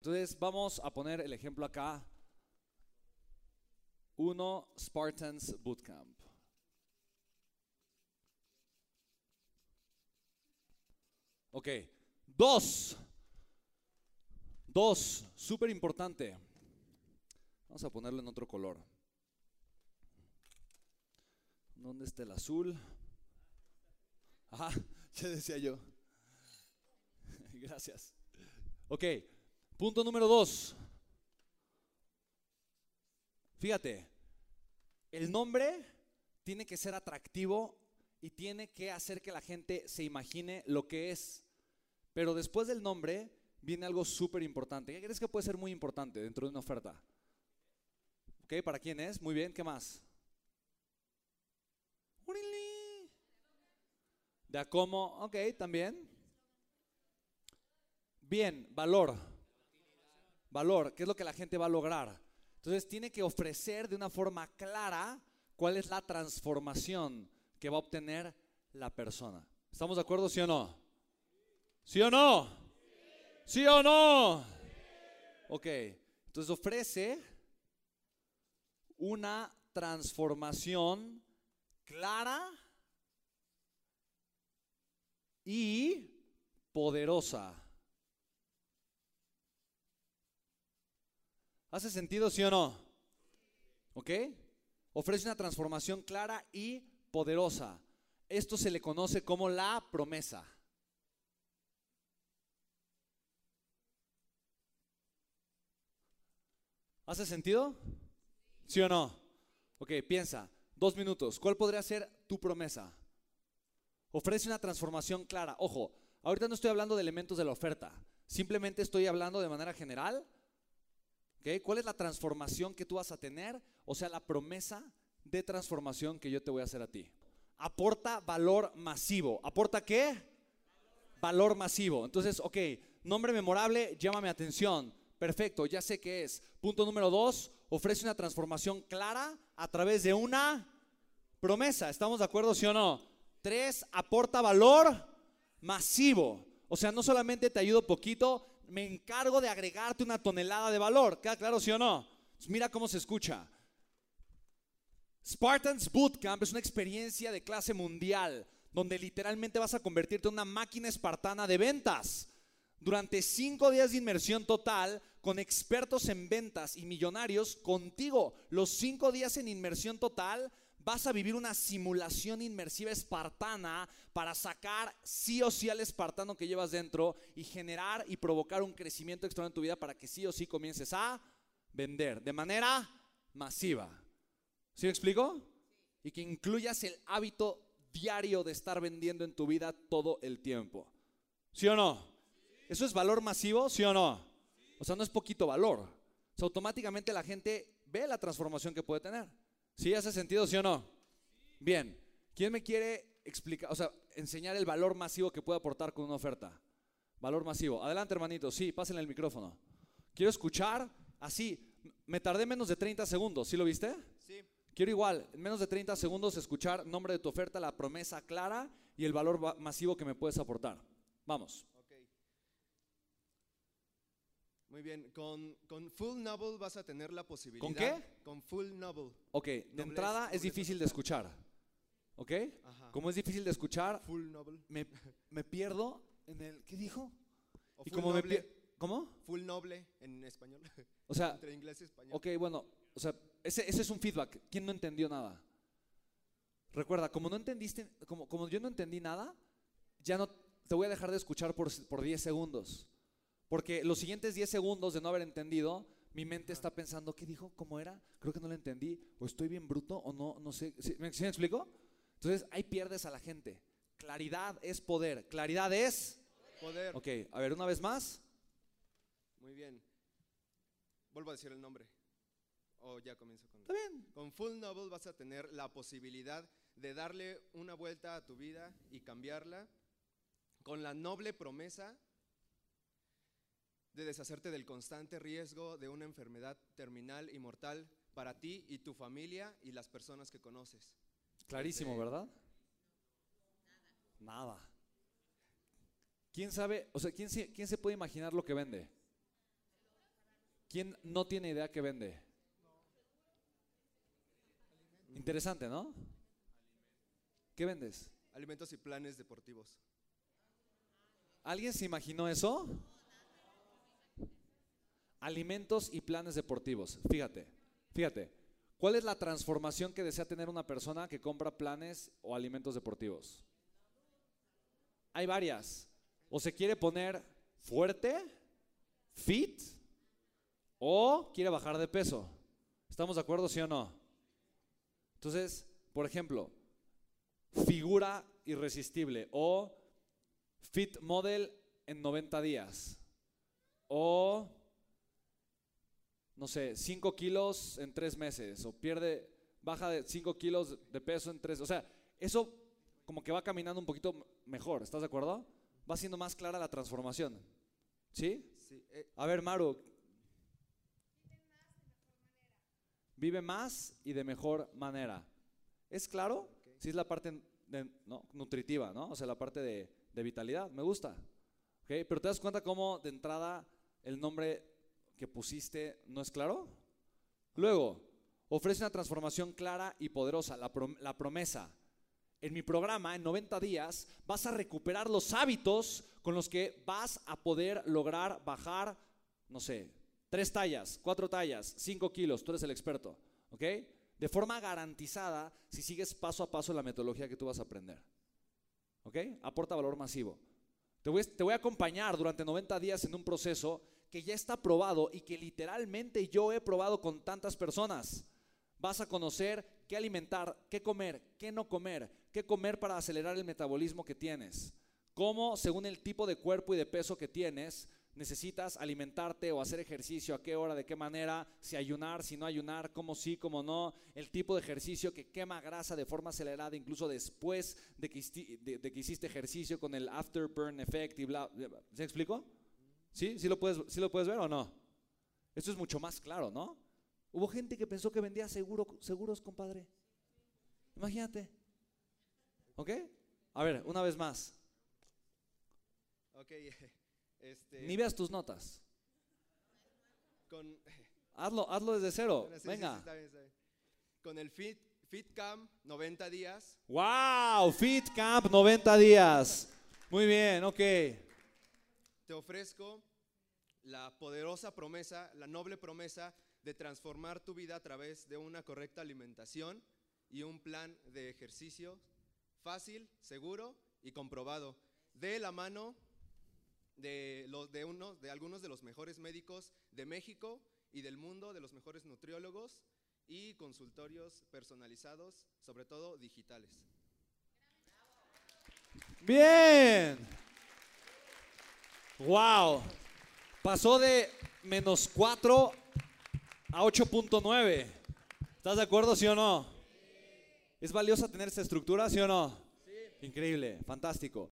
Entonces vamos a poner el ejemplo acá. Uno, Spartans Bootcamp. Ok. Dos. Dos, súper importante. Vamos a ponerlo en otro color. ¿Dónde está el azul? Ajá, ya decía yo. Gracias. Ok, punto número dos. Fíjate, el nombre tiene que ser atractivo y tiene que hacer que la gente se imagine lo que es. Pero después del nombre viene algo súper importante. ¿Qué crees que puede ser muy importante dentro de una oferta? ¿Ok? ¿Para quién es? Muy bien, ¿qué más? De a cómo, ok, también. Bien, valor. Valor, ¿qué es lo que la gente va a lograr? Entonces tiene que ofrecer de una forma clara cuál es la transformación que va a obtener la persona. ¿Estamos de acuerdo, sí o no? ¿Sí o no? ¿Sí o no? Ok, entonces ofrece una transformación clara y poderosa. ¿Hace sentido, sí o no? ¿Ok? Ofrece una transformación clara y poderosa. Esto se le conoce como la promesa. ¿Hace sentido? ¿Sí o no? Ok, piensa, dos minutos. ¿Cuál podría ser tu promesa? Ofrece una transformación clara. Ojo, ahorita no estoy hablando de elementos de la oferta. Simplemente estoy hablando de manera general. ¿Ok? ¿Cuál es la transformación que tú vas a tener? O sea, la promesa de transformación que yo te voy a hacer a ti. Aporta valor masivo. ¿Aporta qué? Valor masivo. Entonces, ok, nombre memorable, llámame atención. Perfecto, ya sé qué es. Punto número dos, ofrece una transformación clara a través de una promesa. ¿Estamos de acuerdo, sí o no? Tres, aporta valor masivo. O sea, no solamente te ayudo poquito, me encargo de agregarte una tonelada de valor. ¿Queda claro, sí o no? mira cómo se escucha. Spartans Bootcamp es una experiencia de clase mundial donde literalmente vas a convertirte en una máquina espartana de ventas. Durante cinco días de inmersión total, con expertos en ventas y millonarios, contigo, los cinco días en inmersión total, vas a vivir una simulación inmersiva espartana para sacar sí o sí al espartano que llevas dentro y generar y provocar un crecimiento extraordinario en tu vida para que sí o sí comiences a vender de manera masiva. ¿Sí me explico? Y que incluyas el hábito diario de estar vendiendo en tu vida todo el tiempo. ¿Sí o no? ¿Eso es valor masivo? ¿Sí o no? O sea, no es poquito valor. O automáticamente la gente ve la transformación que puede tener. ¿Sí hace sentido, sí o no? Bien. ¿Quién me quiere explicar, o sea, enseñar el valor masivo que puede aportar con una oferta? Valor masivo. Adelante, hermanito. Sí, pásenle el micrófono. Quiero escuchar así. Me tardé menos de 30 segundos. ¿Sí lo viste? Sí. Quiero igual, en menos de 30 segundos, escuchar nombre de tu oferta, la promesa clara y el valor masivo que me puedes aportar. Vamos. Muy bien, con, con, Full Novel vas a tener la posibilidad. ¿Con qué? Con Full Novel. Ok, de entrada es difícil de escuchar. ¿Ok? Ajá. Como es difícil de escuchar, Full Novel. Me, me pierdo en el. ¿Qué dijo? O y full como noble, me ¿Cómo? Full Noble en español. O sea, Entre inglés y español. ok, bueno, o sea, ese, ese es un feedback. ¿Quién no entendió nada? Recuerda, como no entendiste, como, como yo no entendí nada, ya no te voy a dejar de escuchar por, por 10 segundos. Porque los siguientes 10 segundos de no haber entendido, mi mente está pensando, ¿qué dijo? ¿Cómo era? Creo que no lo entendí. O estoy bien bruto o no, no sé. ¿Sí, me, ¿sí me explico? Entonces ahí pierdes a la gente. Claridad es poder. Claridad es... Poder. Ok, a ver, una vez más. Muy bien. Vuelvo a decir el nombre. O ya comienzo con. Está bien. Con Full Novel vas a tener la posibilidad de darle una vuelta a tu vida y cambiarla con la noble promesa de deshacerte del constante riesgo de una enfermedad terminal y mortal para ti y tu familia y las personas que conoces. Clarísimo. ¿verdad? Nada. ¿Quién sabe, o sea, ¿quién se, quién se puede imaginar lo que vende? ¿Quién no tiene idea qué vende? Interesante, ¿no? ¿Qué vendes? Alimentos y planes deportivos. ¿Alguien se imaginó eso? Alimentos y planes deportivos. Fíjate, fíjate. ¿Cuál es la transformación que desea tener una persona que compra planes o alimentos deportivos? Hay varias. O se quiere poner fuerte, fit, o quiere bajar de peso. ¿Estamos de acuerdo, sí o no? Entonces, por ejemplo, figura irresistible o fit model en 90 días o no sé, 5 kilos en 3 meses o pierde, baja de 5 kilos de peso en 3, o sea, eso como que va caminando un poquito mejor, ¿estás de acuerdo? Va siendo más clara la transformación. ¿Sí? Sí, eh, A ver, Maru. Vive más y de mejor manera. ¿Es claro? Ok. Sí, es la parte de- ¿no? nutritiva, ¿no? O sea, la parte de, de vitalidad. Me gusta. ¿Ok? Pero te das cuenta cómo de entrada el nombre que pusiste no es claro. Luego, ofrece una transformación clara y poderosa, la, la promesa. En mi programa, en 90 días, vas a recuperar los hábitos con los que vas a poder lograr bajar, no sé, tres tallas, cuatro tallas, cinco kilos, tú eres el experto, ¿ok? De forma garantizada si sigues paso a paso la metodología que tú vas a aprender, ¿ok? Aporta valor masivo. Te voy, te voy a acompañar durante 90 días en un proceso que ya está probado y que literalmente yo he probado con tantas personas. Vas a conocer qué alimentar, qué comer, qué no comer, qué comer para acelerar el metabolismo que tienes. Cómo, según el tipo de cuerpo y de peso que tienes, necesitas alimentarte o hacer ejercicio, a qué hora, de qué manera, si ayunar, si no ayunar, cómo sí, cómo no, el tipo de ejercicio que quema grasa de forma acelerada, incluso después de que, de- de que hiciste ejercicio con el afterburn effect y bla. bla- ¿Se explicó? ¿Sí? ¿Sí lo, puedes, ¿Sí lo puedes ver o no? Esto es mucho más claro, ¿no? Hubo gente que pensó que vendía seguro, seguros, compadre. Imagínate. ¿Ok? A ver, una vez más. ok, este, Ni veas tus notas. con, Hazlo, hazlo desde cero. Bueno, sí, sí, sí, Venga. está bien, está bien. Con el Fit, Fit Camp 90 días, ¡Wow! Fit Camp 90 días. Muy bien, ok. Te ofrezco la poderosa promesa, la noble promesa de transformar tu vida a través de una correcta alimentación y un plan de ejercicio fácil, seguro y comprobado, de la mano de, los, de, de algunos de los mejores médicos de México y del mundo, de los mejores nutriólogos y consultorios personalizados, sobre todo digitales. Bien. Wow. Pasó de menos 4 a 8.9. ¿Estás de acuerdo, sí o no? ¿Es valiosa tener esta estructura, sí o no? Increíble, fantástico.